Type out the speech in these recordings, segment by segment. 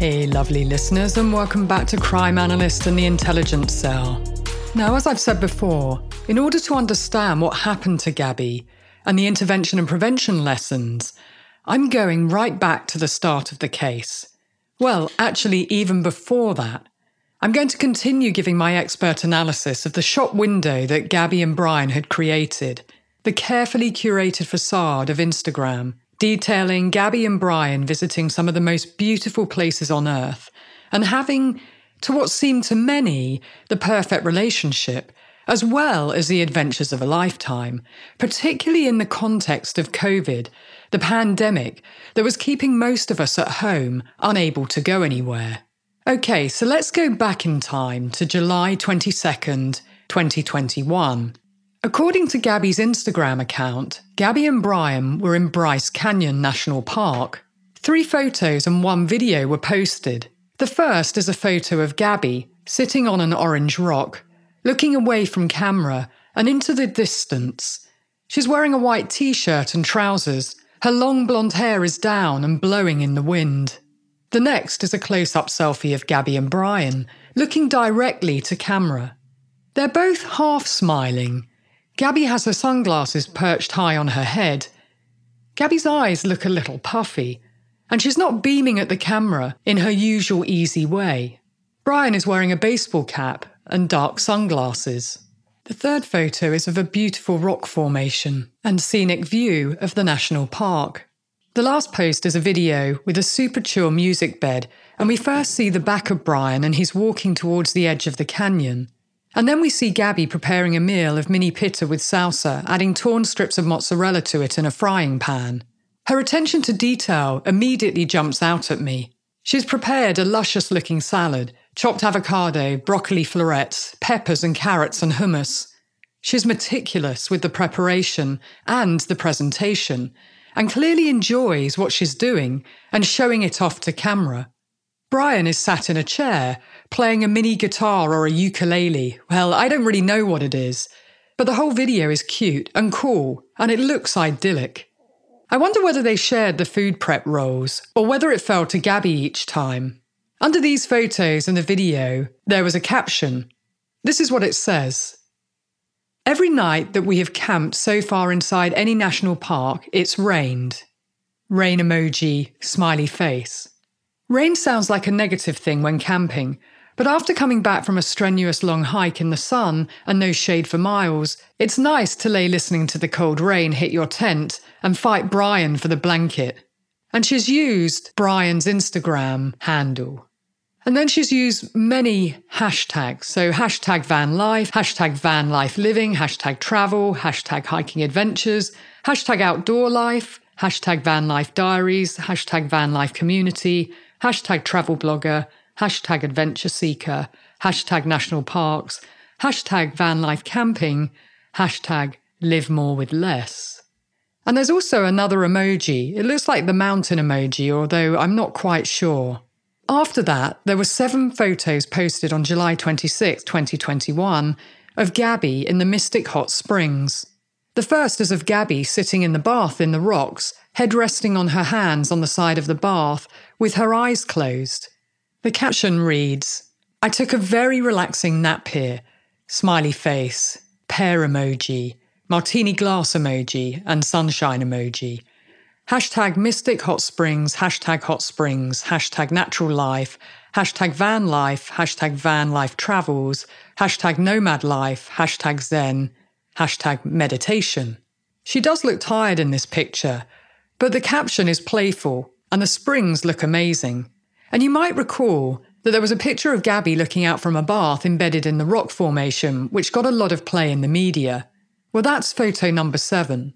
Hey, lovely listeners, and welcome back to Crime Analyst and the Intelligence Cell. Now, as I've said before, in order to understand what happened to Gabby and the intervention and prevention lessons, I'm going right back to the start of the case. Well, actually, even before that. I'm going to continue giving my expert analysis of the shop window that Gabby and Brian had created, the carefully curated facade of Instagram detailing Gabby and Brian visiting some of the most beautiful places on earth and having, to what seemed to many, the perfect relationship, as well as the adventures of a lifetime, particularly in the context of COVID, the pandemic that was keeping most of us at home, unable to go anywhere. Okay, so let's go back in time to July 22nd, 2021. According to Gabby's Instagram account, Gabby and Brian were in Bryce Canyon National Park. Three photos and one video were posted. The first is a photo of Gabby sitting on an orange rock, looking away from camera and into the distance. She's wearing a white t shirt and trousers. Her long blonde hair is down and blowing in the wind. The next is a close up selfie of Gabby and Brian, looking directly to camera. They're both half smiling, Gabby has her sunglasses perched high on her head. Gabby's eyes look a little puffy, and she's not beaming at the camera in her usual easy way. Brian is wearing a baseball cap and dark sunglasses. The third photo is of a beautiful rock formation and scenic view of the national park. The last post is a video with a super chill music bed, and we first see the back of Brian and he's walking towards the edge of the canyon. And then we see Gabby preparing a meal of mini pitta with salsa, adding torn strips of mozzarella to it in a frying pan. Her attention to detail immediately jumps out at me. She's prepared a luscious looking salad, chopped avocado, broccoli florets, peppers and carrots and hummus. She's meticulous with the preparation and the presentation, and clearly enjoys what she's doing and showing it off to camera. Brian is sat in a chair, playing a mini guitar or a ukulele. Well, I don't really know what it is, but the whole video is cute and cool, and it looks idyllic. I wonder whether they shared the food prep roles, or whether it fell to Gabby each time. Under these photos and the video, there was a caption. This is what it says Every night that we have camped so far inside any national park, it's rained. Rain emoji, smiley face. Rain sounds like a negative thing when camping, but after coming back from a strenuous long hike in the sun and no shade for miles, it's nice to lay listening to the cold rain hit your tent and fight Brian for the blanket. And she's used Brian's Instagram handle. And then she's used many hashtags. So hashtag van life, hashtag van life living, hashtag travel, hashtag hiking adventures, hashtag outdoor life, hashtag van life diaries, hashtag van life community, hashtag travel blogger, hashtag adventure seeker, hashtag national parks, hashtag van life camping, hashtag live more with less. And there's also another emoji. It looks like the mountain emoji, although I'm not quite sure. After that, there were seven photos posted on July 26, 2021, of Gabby in the Mystic Hot Springs. The first is of Gabby sitting in the bath in the rocks, head resting on her hands on the side of the bath, with her eyes closed. The caption reads I took a very relaxing nap here. Smiley face, pear emoji, martini glass emoji, and sunshine emoji. Hashtag Mystic Hot Springs, hashtag Hot Springs, hashtag Natural Life, hashtag Van Life, hashtag Van Life Travels, hashtag Nomad Life, hashtag Zen, hashtag Meditation. She does look tired in this picture, but the caption is playful and the springs look amazing. And you might recall that there was a picture of Gabby looking out from a bath embedded in the rock formation, which got a lot of play in the media. Well, that's photo number seven.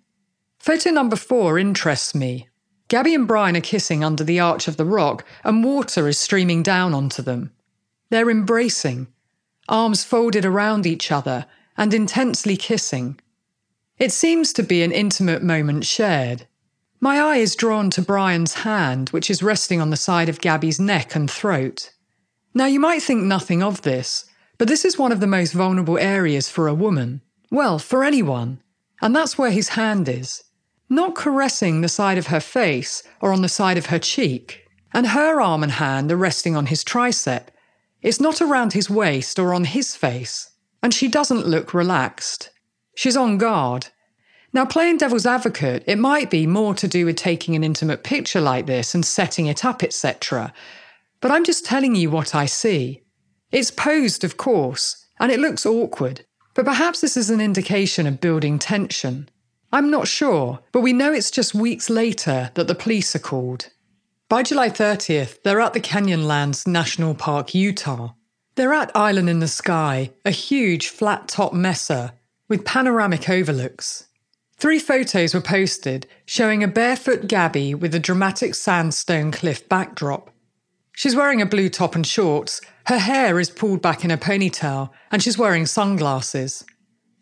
Photo number four interests me. Gabby and Brian are kissing under the arch of the rock, and water is streaming down onto them. They're embracing, arms folded around each other, and intensely kissing. It seems to be an intimate moment shared. My eye is drawn to Brian's hand, which is resting on the side of Gabby's neck and throat. Now, you might think nothing of this, but this is one of the most vulnerable areas for a woman. Well, for anyone. And that's where his hand is. Not caressing the side of her face or on the side of her cheek. And her arm and hand are resting on his tricep. It's not around his waist or on his face. And she doesn't look relaxed. She's on guard. Now, playing devil's advocate, it might be more to do with taking an intimate picture like this and setting it up, etc. But I'm just telling you what I see. It's posed, of course, and it looks awkward, but perhaps this is an indication of building tension. I'm not sure, but we know it's just weeks later that the police are called. By July 30th, they're at the Canyonlands National Park, Utah. They're at Island in the Sky, a huge flat top mesa with panoramic overlooks. Three photos were posted showing a barefoot Gabby with a dramatic sandstone cliff backdrop. She's wearing a blue top and shorts, her hair is pulled back in a ponytail, and she's wearing sunglasses.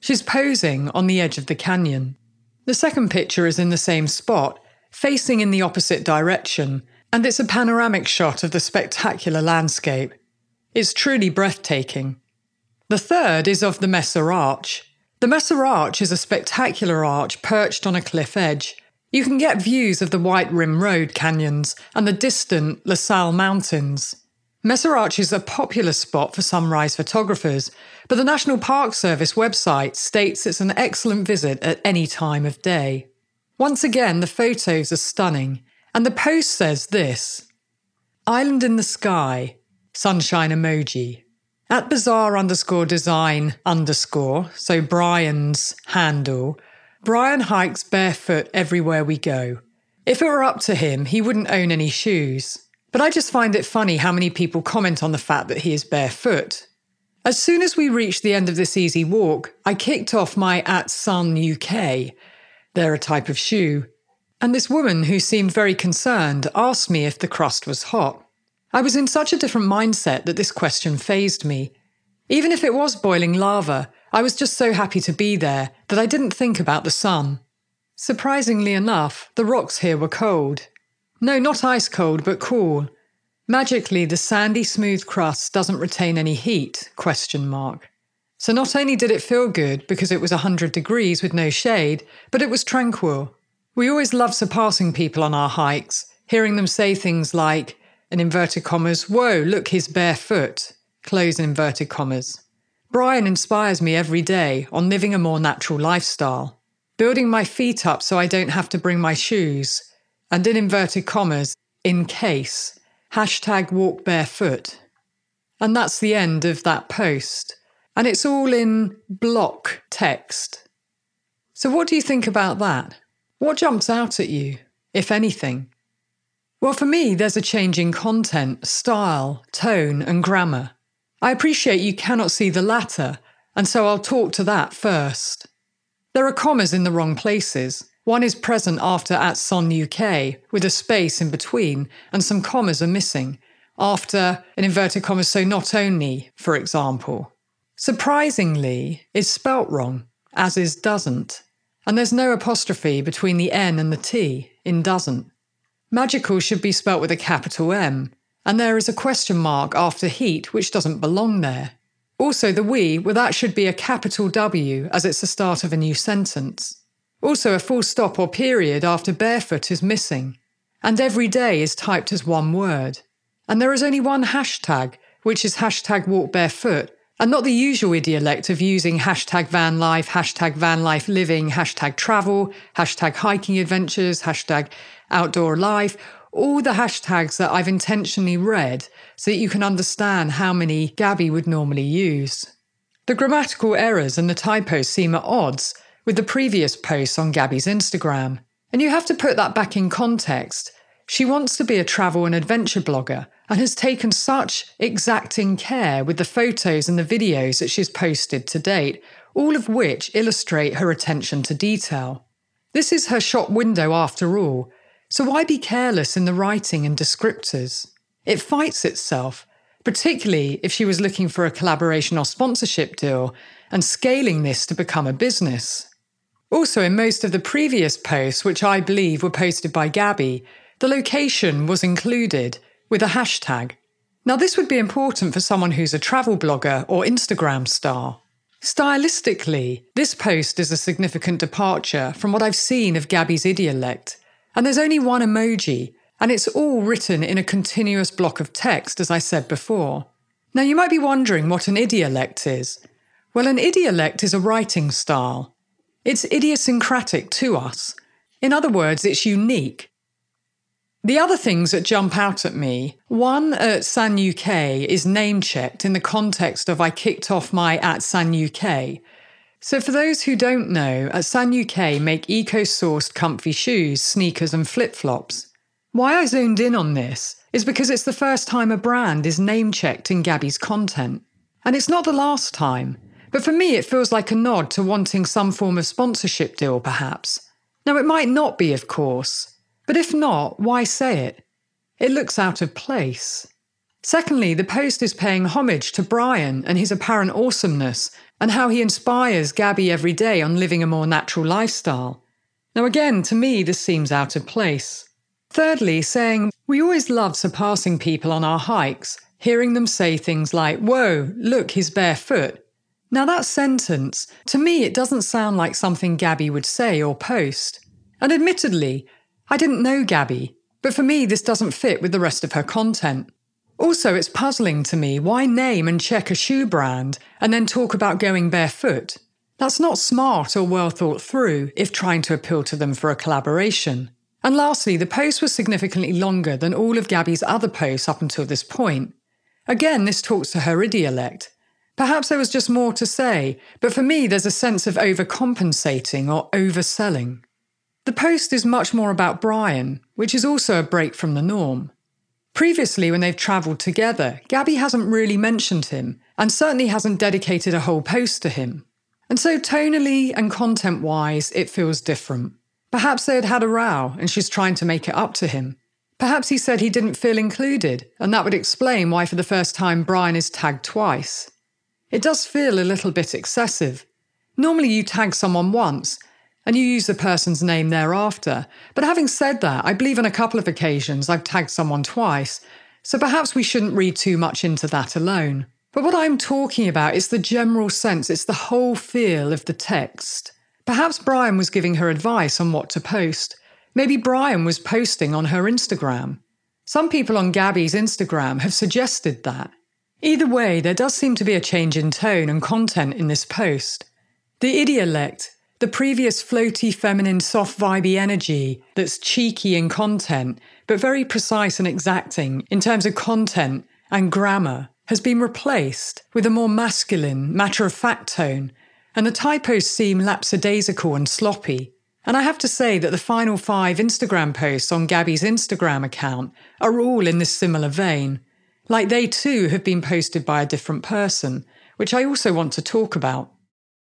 She's posing on the edge of the canyon. The second picture is in the same spot, facing in the opposite direction, and it's a panoramic shot of the spectacular landscape. It's truly breathtaking. The third is of the Mesa Arch, the Mesa Arch is a spectacular arch perched on a cliff edge. You can get views of the White Rim Road canyons and the distant La Sal Mountains. Mesa Arch is a popular spot for sunrise photographers, but the National Park Service website states it's an excellent visit at any time of day. Once again, the photos are stunning, and the post says this Island in the sky, sunshine emoji. At bizarre underscore design underscore, so Brian's handle, Brian hikes barefoot everywhere we go. If it were up to him, he wouldn't own any shoes. But I just find it funny how many people comment on the fact that he is barefoot. As soon as we reached the end of this easy walk, I kicked off my at Sanuk. They're a type of shoe. And this woman, who seemed very concerned, asked me if the crust was hot. I was in such a different mindset that this question phased me. Even if it was boiling lava, I was just so happy to be there that I didn't think about the sun. Surprisingly enough, the rocks here were cold. No, not ice cold, but cool. Magically, the sandy smooth crust doesn't retain any heat, question mark. So not only did it feel good because it was 100 degrees with no shade, but it was tranquil. We always love surpassing people on our hikes, hearing them say things like, in inverted commas, whoa, look, his bare foot, close inverted commas. Brian inspires me every day on living a more natural lifestyle, building my feet up so I don't have to bring my shoes, and in inverted commas, in case, hashtag walk barefoot. And that's the end of that post. And it's all in block text. So, what do you think about that? What jumps out at you, if anything? Well, for me, there's a change in content, style, tone, and grammar. I appreciate you cannot see the latter, and so I'll talk to that first. There are commas in the wrong places. One is present after at Sanuk, with a space in between, and some commas are missing, after an inverted commas, so not only, for example. Surprisingly, is spelt wrong, as is doesn't, and there's no apostrophe between the N and the T in doesn't. Magical should be spelt with a capital M, and there is a question mark after heat which doesn't belong there. Also, the we, well, that should be a capital W as it's the start of a new sentence. Also, a full stop or period after barefoot is missing. And every day is typed as one word. And there is only one hashtag, which is hashtag walk barefoot, and not the usual idiolect of using hashtag van life, hashtag van life living, hashtag travel, hashtag hiking adventures, hashtag outdoor life, all the hashtags that I've intentionally read so that you can understand how many Gabby would normally use. The grammatical errors and the typos seem at odds with the previous posts on Gabby's Instagram. And you have to put that back in context. She wants to be a travel and adventure blogger and has taken such exacting care with the photos and the videos that she's posted to date, all of which illustrate her attention to detail. This is her shop window after all, so why be careless in the writing and descriptors? It fights itself, particularly if she was looking for a collaboration or sponsorship deal and scaling this to become a business. Also, in most of the previous posts, which I believe were posted by Gabby, the location was included with a hashtag. Now, this would be important for someone who's a travel blogger or Instagram star. Stylistically, this post is a significant departure from what I've seen of Gabby's idiolect, and there's only one emoji, and it's all written in a continuous block of text, as I said before. Now, you might be wondering what an idiolect is. Well, an idiolect is a writing style. It's idiosyncratic to us. In other words, it's unique. The other things that jump out at me one at Sanuk is name checked in the context of I kicked off my at Sanuk. So, for those who don't know, at Sanuk make eco sourced comfy shoes, sneakers, and flip flops. Why I zoned in on this is because it's the first time a brand is name checked in Gabby's content. And it's not the last time. But for me, it feels like a nod to wanting some form of sponsorship deal, perhaps. Now, it might not be, of course. But if not, why say it? It looks out of place. Secondly, the post is paying homage to Brian and his apparent awesomeness and how he inspires Gabby every day on living a more natural lifestyle. Now, again, to me, this seems out of place. Thirdly, saying, We always love surpassing people on our hikes, hearing them say things like, Whoa, look, he's barefoot. Now, that sentence, to me, it doesn't sound like something Gabby would say or post. And admittedly, I didn't know Gabby, but for me, this doesn't fit with the rest of her content. Also, it's puzzling to me why name and check a shoe brand and then talk about going barefoot. That's not smart or well thought through if trying to appeal to them for a collaboration. And lastly, the post was significantly longer than all of Gabby's other posts up until this point. Again, this talks to her idiolect. Perhaps there was just more to say, but for me, there's a sense of overcompensating or overselling. The post is much more about Brian, which is also a break from the norm. Previously, when they've travelled together, Gabby hasn't really mentioned him, and certainly hasn't dedicated a whole post to him. And so, tonally and content wise, it feels different. Perhaps they had had a row and she's trying to make it up to him. Perhaps he said he didn't feel included, and that would explain why, for the first time, Brian is tagged twice. It does feel a little bit excessive. Normally, you tag someone once, and you use the person's name thereafter. But having said that, I believe on a couple of occasions I've tagged someone twice, so perhaps we shouldn't read too much into that alone. But what I'm talking about is the general sense, it's the whole feel of the text. Perhaps Brian was giving her advice on what to post. Maybe Brian was posting on her Instagram. Some people on Gabby's Instagram have suggested that. Either way, there does seem to be a change in tone and content in this post. The idiolect the previous floaty, feminine, soft, vibey energy that's cheeky in content, but very precise and exacting in terms of content and grammar, has been replaced with a more masculine, matter of fact tone, and the typos seem lapsadaisical and sloppy. And I have to say that the final five Instagram posts on Gabby's Instagram account are all in this similar vein. Like they too have been posted by a different person, which I also want to talk about.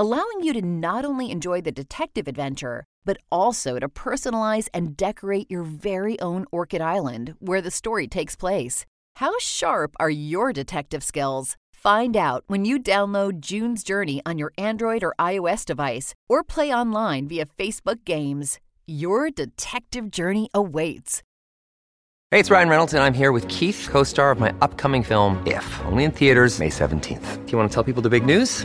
allowing you to not only enjoy the detective adventure, but also to personalize and decorate your very own Orchid Island where the story takes place. How sharp are your detective skills? Find out when you download June's Journey on your Android or iOS device or play online via Facebook Games. Your detective journey awaits. Hey, it's Ryan Reynolds, and I'm here with Keith, co star of my upcoming film, If, only in theaters, May 17th. Do you want to tell people the big news?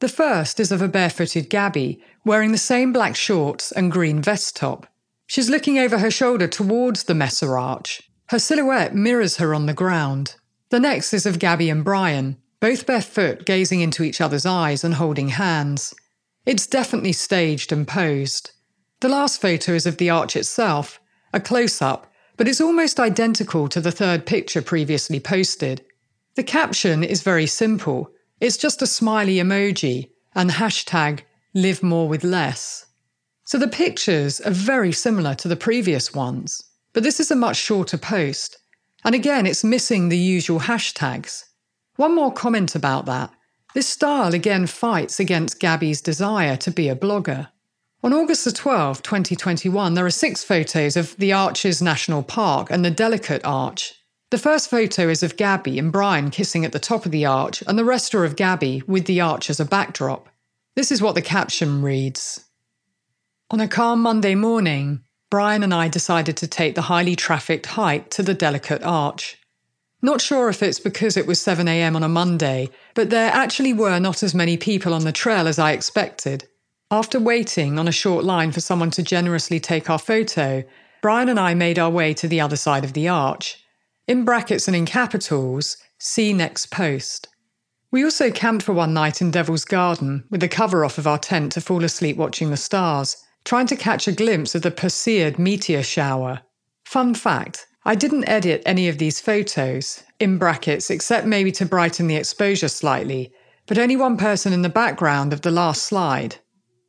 The first is of a barefooted Gabby, wearing the same black shorts and green vest top. She's looking over her shoulder towards the Mesa Arch. Her silhouette mirrors her on the ground. The next is of Gabby and Brian, both barefoot, gazing into each other's eyes and holding hands. It's definitely staged and posed. The last photo is of the arch itself, a close up, but it's almost identical to the third picture previously posted. The caption is very simple it's just a smiley emoji and hashtag live more with less. So the pictures are very similar to the previous ones, but this is a much shorter post. And again, it's missing the usual hashtags. One more comment about that. This style again fights against Gabby's desire to be a blogger. On August the 12th, 2021, there are six photos of the Arches National Park and the Delicate Arch the first photo is of Gabby and Brian kissing at the top of the arch, and the rest are of Gabby with the arch as a backdrop. This is what the caption reads On a calm Monday morning, Brian and I decided to take the highly trafficked hike to the delicate arch. Not sure if it's because it was 7am on a Monday, but there actually were not as many people on the trail as I expected. After waiting on a short line for someone to generously take our photo, Brian and I made our way to the other side of the arch. In brackets and in capitals, see next post. We also camped for one night in Devil's Garden with the cover off of our tent to fall asleep watching the stars, trying to catch a glimpse of the Perseid meteor shower. Fun fact I didn't edit any of these photos, in brackets, except maybe to brighten the exposure slightly, but only one person in the background of the last slide.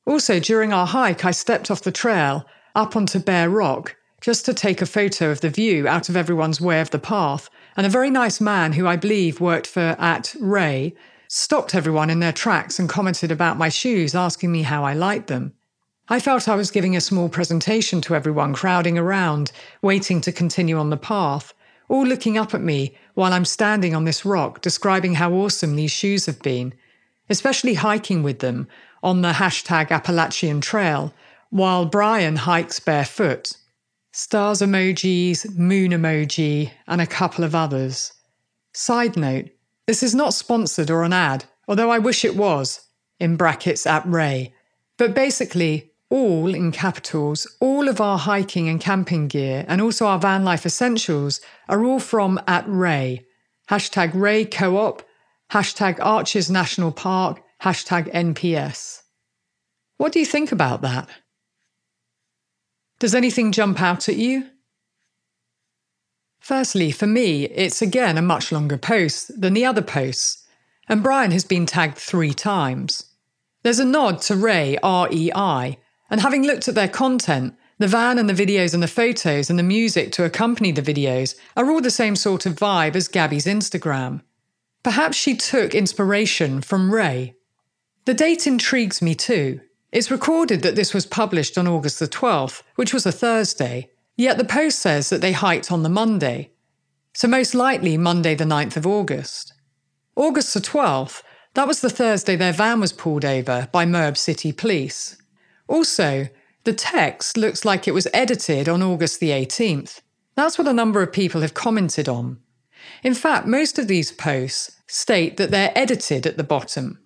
Also, during our hike, I stepped off the trail, up onto bare rock, just to take a photo of the view out of everyone's way of the path. And a very nice man who I believe worked for at Ray stopped everyone in their tracks and commented about my shoes, asking me how I liked them. I felt I was giving a small presentation to everyone crowding around, waiting to continue on the path, all looking up at me while I'm standing on this rock, describing how awesome these shoes have been, especially hiking with them on the hashtag Appalachian Trail, while Brian hikes barefoot stars emojis, moon emoji, and a couple of others. Side note this is not sponsored or an ad, although I wish it was, in brackets at Ray. But basically, all in capitals, all of our hiking and camping gear, and also our van life essentials, are all from at Ray. Hashtag Ray Co op, hashtag Arches National Park, hashtag NPS. What do you think about that? Does anything jump out at you? Firstly, for me, it's again a much longer post than the other posts, and Brian has been tagged three times. There's a nod to Ray, R E I, and having looked at their content, the van and the videos and the photos and the music to accompany the videos are all the same sort of vibe as Gabby's Instagram. Perhaps she took inspiration from Ray. The date intrigues me too. It's recorded that this was published on August the 12th, which was a Thursday, yet the Post says that they hiked on the Monday. So, most likely Monday, the 9th of August. August the 12th, that was the Thursday their van was pulled over by Moab City Police. Also, the text looks like it was edited on August the 18th. That's what a number of people have commented on. In fact, most of these posts state that they're edited at the bottom,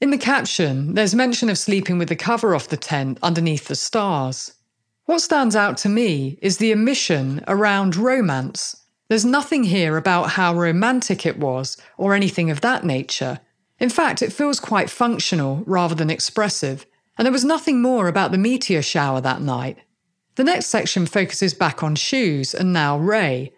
in the caption, there's mention of sleeping with the cover off the tent underneath the stars. What stands out to me is the omission around romance. There's nothing here about how romantic it was or anything of that nature. In fact, it feels quite functional rather than expressive, and there was nothing more about the meteor shower that night. The next section focuses back on shoes and now Ray,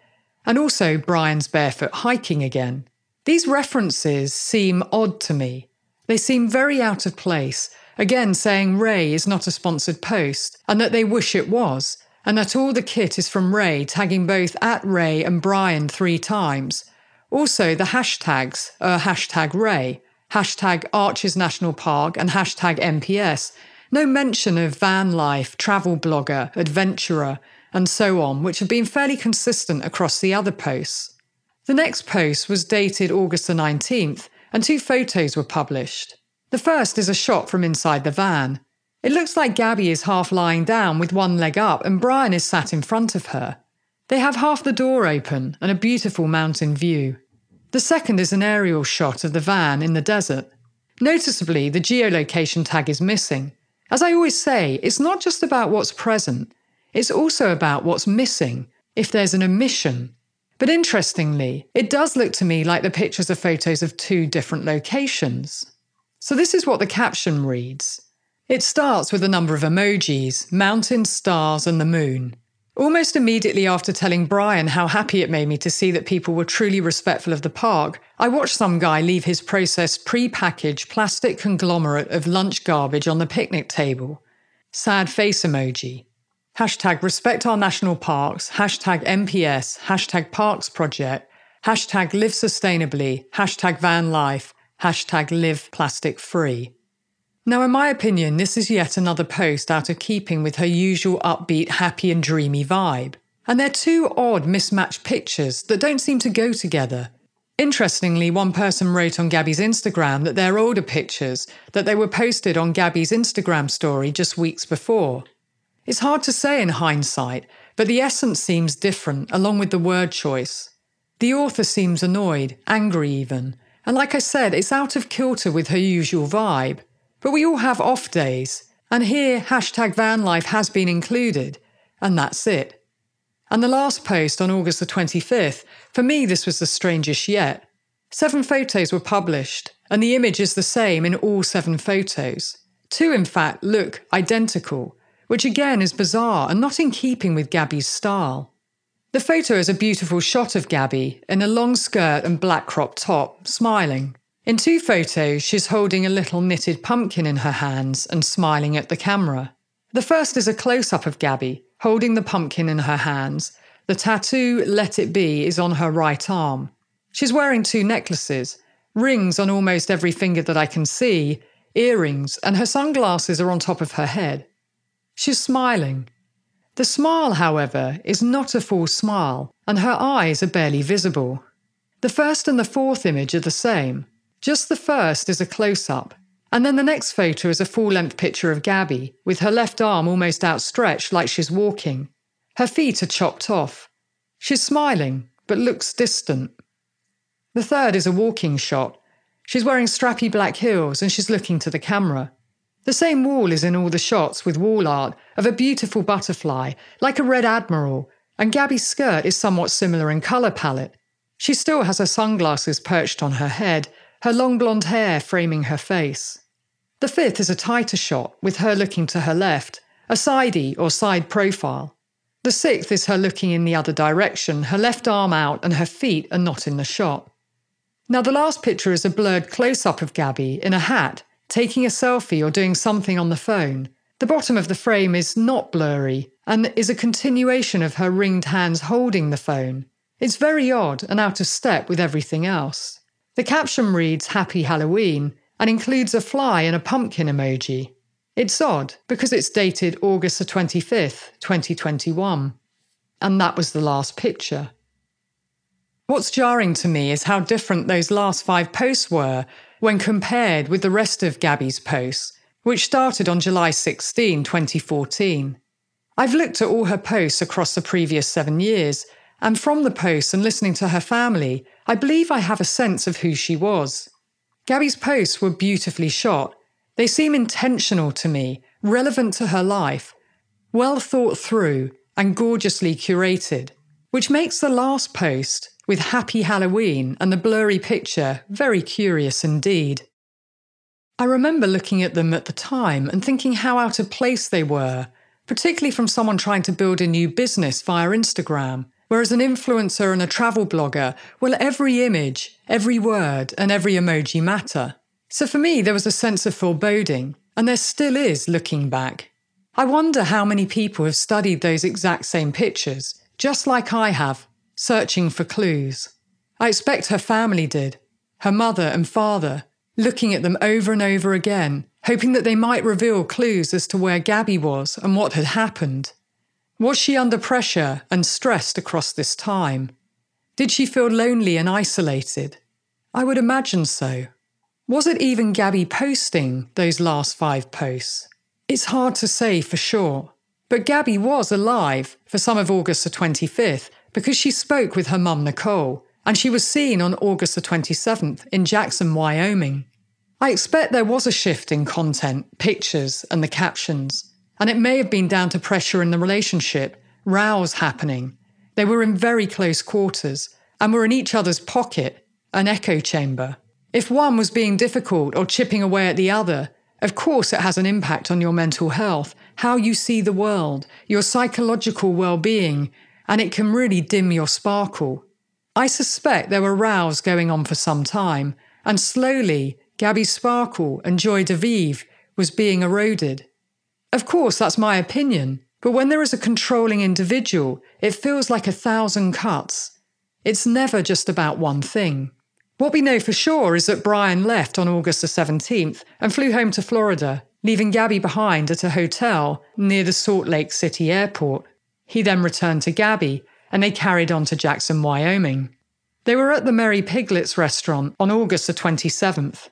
and also Brian's barefoot hiking again. These references seem odd to me. They seem very out of place, again saying Ray is not a sponsored post, and that they wish it was, and that all the kit is from Ray, tagging both at Ray and Brian three times. Also, the hashtags are hashtag Ray, hashtag Arches National Park, and hashtag NPS. No mention of van life, travel blogger, adventurer, and so on, which have been fairly consistent across the other posts. The next post was dated August the 19th, and two photos were published. The first is a shot from inside the van. It looks like Gabby is half lying down with one leg up, and Brian is sat in front of her. They have half the door open and a beautiful mountain view. The second is an aerial shot of the van in the desert. Noticeably, the geolocation tag is missing. As I always say, it's not just about what's present, it's also about what's missing, if there's an omission. But interestingly, it does look to me like the pictures are photos of two different locations. So this is what the caption reads. It starts with a number of emojis mountains, stars, and the moon. Almost immediately after telling Brian how happy it made me to see that people were truly respectful of the park, I watched some guy leave his processed pre packaged plastic conglomerate of lunch garbage on the picnic table. Sad face emoji. Hashtag respect our national parks, hashtag NPS, hashtag parks project, hashtag live sustainably, hashtag van life, hashtag live plastic free. Now, in my opinion, this is yet another post out of keeping with her usual upbeat, happy, and dreamy vibe. And they're two odd, mismatched pictures that don't seem to go together. Interestingly, one person wrote on Gabby's Instagram that they're older pictures, that they were posted on Gabby's Instagram story just weeks before. It's hard to say in hindsight, but the essence seems different along with the word choice. The author seems annoyed, angry even, and like I said, it's out of kilter with her usual vibe. But we all have off days, and here hashtag van life has been included, and that's it. And the last post on August the 25th, for me, this was the strangest yet. Seven photos were published, and the image is the same in all seven photos. Two, in fact, look identical, which again is bizarre and not in keeping with Gabby's style. The photo is a beautiful shot of Gabby in a long skirt and black crop top, smiling. In two photos, she's holding a little knitted pumpkin in her hands and smiling at the camera. The first is a close up of Gabby, holding the pumpkin in her hands. The tattoo, Let It Be, is on her right arm. She's wearing two necklaces, rings on almost every finger that I can see, earrings, and her sunglasses are on top of her head. She's smiling. The smile, however, is not a full smile, and her eyes are barely visible. The first and the fourth image are the same. Just the first is a close up, and then the next photo is a full length picture of Gabby, with her left arm almost outstretched like she's walking. Her feet are chopped off. She's smiling, but looks distant. The third is a walking shot. She's wearing strappy black heels and she's looking to the camera. The same wall is in all the shots with wall art of a beautiful butterfly, like a red admiral, and Gabby's skirt is somewhat similar in colour palette. She still has her sunglasses perched on her head, her long blonde hair framing her face. The fifth is a tighter shot, with her looking to her left, a sidey or side profile. The sixth is her looking in the other direction, her left arm out, and her feet are not in the shot. Now, the last picture is a blurred close up of Gabby in a hat taking a selfie or doing something on the phone. The bottom of the frame is not blurry and is a continuation of her ringed hands holding the phone. It's very odd and out of step with everything else. The caption reads Happy Halloween and includes a fly and a pumpkin emoji. It's odd because it's dated August the 25th, 2021. And that was the last picture. What's jarring to me is how different those last five posts were when compared with the rest of Gabby's posts, which started on July 16, 2014. I've looked at all her posts across the previous seven years, and from the posts and listening to her family, I believe I have a sense of who she was. Gabby's posts were beautifully shot. They seem intentional to me, relevant to her life, well thought through, and gorgeously curated, which makes the last post, with Happy Halloween and the blurry picture very curious indeed. I remember looking at them at the time and thinking how out of place they were, particularly from someone trying to build a new business via Instagram, Whereas an influencer and a travel blogger, well, every image, every word, and every emoji matter. So for me, there was a sense of foreboding, and there still is looking back. I wonder how many people have studied those exact same pictures, just like I have, searching for clues. I expect her family did, her mother and father, looking at them over and over again, hoping that they might reveal clues as to where Gabby was and what had happened. Was she under pressure and stressed across this time? Did she feel lonely and isolated? I would imagine so. Was it even Gabby posting those last five posts? It's hard to say for sure. But Gabby was alive for some of August the 25th because she spoke with her mum Nicole, and she was seen on August the 27th in Jackson, Wyoming. I expect there was a shift in content, pictures, and the captions, and it may have been down to pressure in the relationship, rows happening. They were in very close quarters and were in each other's pocket, an echo chamber. If one was being difficult or chipping away at the other, of course it has an impact on your mental health, how you see the world, your psychological well being, and it can really dim your sparkle. I suspect there were rows going on for some time, and slowly Gabby's sparkle and joy de vivre was being eroded. Of course, that's my opinion, but when there is a controlling individual, it feels like a thousand cuts. It's never just about one thing. What we know for sure is that Brian left on August the 17th and flew home to Florida, leaving Gabby behind at a hotel near the Salt Lake City airport. He then returned to Gabby and they carried on to Jackson, Wyoming. They were at the Merry Piglets restaurant on August the 27th.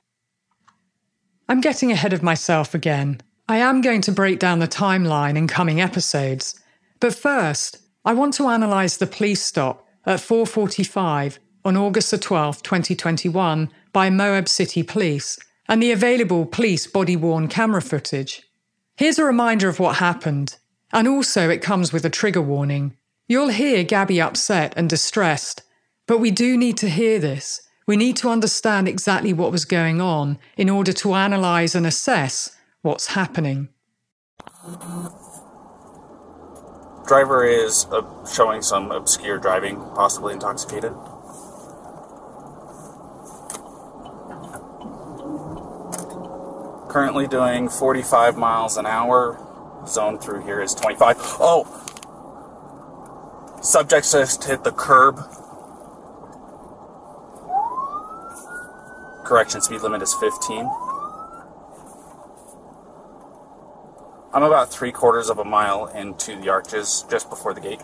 I'm getting ahead of myself again. I am going to break down the timeline in coming episodes. But first, I want to analyse the police stop at 4:45 on August the 12th, 2021, by Moab City Police and the available police body worn camera footage. Here's a reminder of what happened, and also it comes with a trigger warning. You'll hear Gabby upset and distressed, but we do need to hear this. We need to understand exactly what was going on in order to analyse and assess what's happening. Driver is uh, showing some obscure driving, possibly intoxicated. Currently doing 45 miles an hour. Zone through here is 25. Oh! Subject just hit the curb. Correction, speed limit is 15. I'm about three quarters of a mile into the arches just before the gate.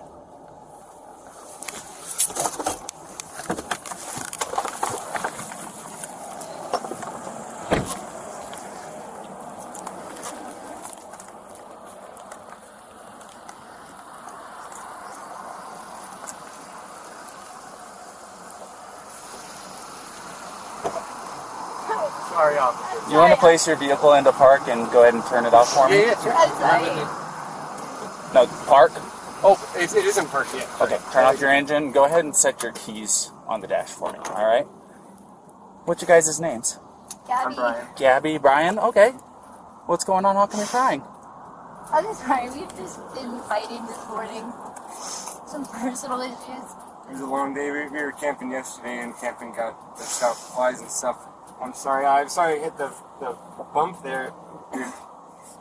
Place your vehicle into park and go ahead and turn it off for me? Yeah, yeah, sure. No, park. Oh, it, it isn't parked yet. Okay, turn off your engine. Go ahead and set your keys on the dash for me. All right. What's your guys' names? Gabby. I'm Brian. Gabby, Brian. Okay. What's going on? How come you're crying? I'm sorry, we've just been fighting this morning. Some personal issues. It was a long day. We, we were camping yesterday, and camping got the stuff, flies and stuff. I'm sorry. I'm sorry I hit the, the bump there.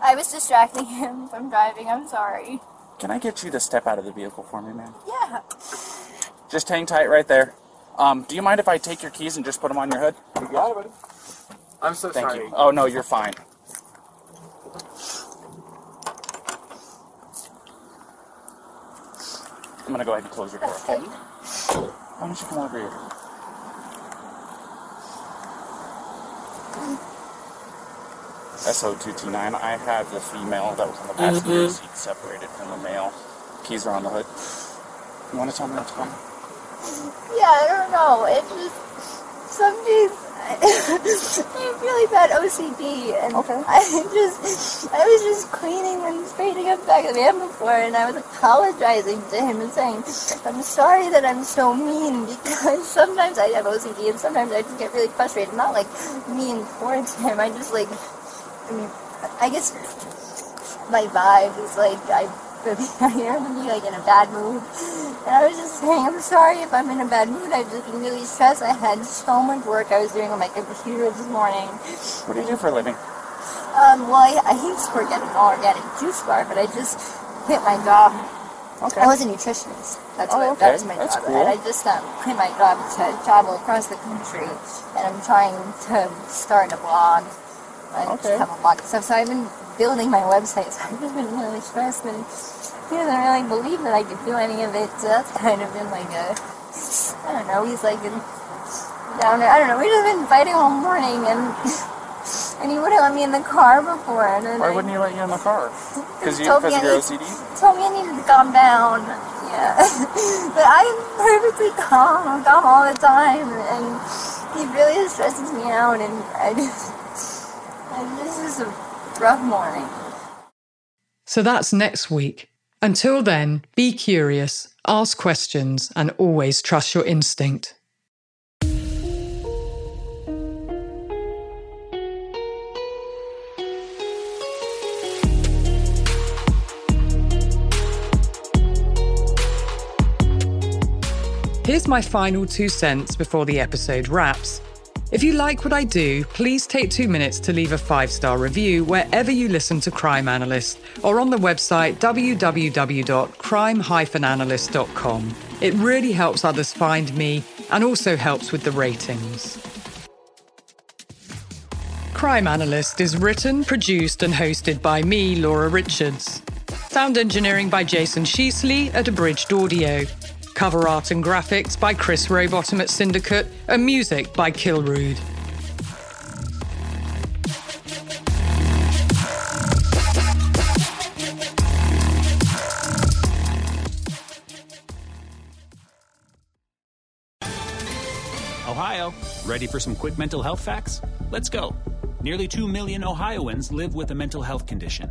I was distracting him from driving. I'm sorry. Can I get you to step out of the vehicle for me, man? Yeah. Just hang tight right there. Um, do you mind if I take your keys and just put them on your hood? You got it, buddy. I'm so Thank sorry. you. Oh no, you're fine. I'm gonna go ahead and close your door. Okay? Why don't you come over here? SO2T9. I have the female that was on the mm-hmm. passenger seat separated from the male. Keys are on the hood. You want to tell me what's going on? Yeah, I don't know. It's just some days I have really bad OCD, and Okay. I just I was just cleaning and straightening up back of the van before, and I was apologizing to him and saying, "I'm sorry that I'm so mean because sometimes I have OCD and sometimes I just get really frustrated. Not like mean towards him. I just like, I mean, I guess my vibe is like I really I am really like in a bad mood, And I was just saying, I'm sorry if I'm in a bad mood. I've just been really stressed. I had so much work I was doing on my computer this morning. What do you do for a living? Um, well, I, I used to work at an organic juice bar, but I just quit my job. Okay. I was a nutritionist. That's Oh, what okay. that was my That's job. cool. And I just um, quit my job to travel across the country, and I'm trying to start a blog. I Okay. just have a blog and stuff. So I've been building my website. So I've just been really stressed, and he doesn't really believe that I could do any of it. So that's kind of been like a, I don't know. He's like in, down there. I don't know. We've just been fighting all morning, and and he wouldn't let me in the car before. And then Why I- wouldn't he let you in the car? Because you, because of your need- OCD? told me I needed to calm down. Yeah. but I'm perfectly calm. I'm calm all the time. And he really stresses me out. And I just, and this is a rough morning. So that's next week. Until then, be curious, ask questions, and always trust your instinct. Here's my final two cents before the episode wraps. If you like what I do, please take two minutes to leave a five star review wherever you listen to Crime Analyst or on the website www.crime analyst.com. It really helps others find me and also helps with the ratings. Crime Analyst is written, produced, and hosted by me, Laura Richards. Sound engineering by Jason Sheasley at Abridged Audio. Cover art and graphics by Chris Rowbottom at Syndicate, and music by Kilrude. Ohio, ready for some quick mental health facts? Let's go. Nearly 2 million Ohioans live with a mental health condition.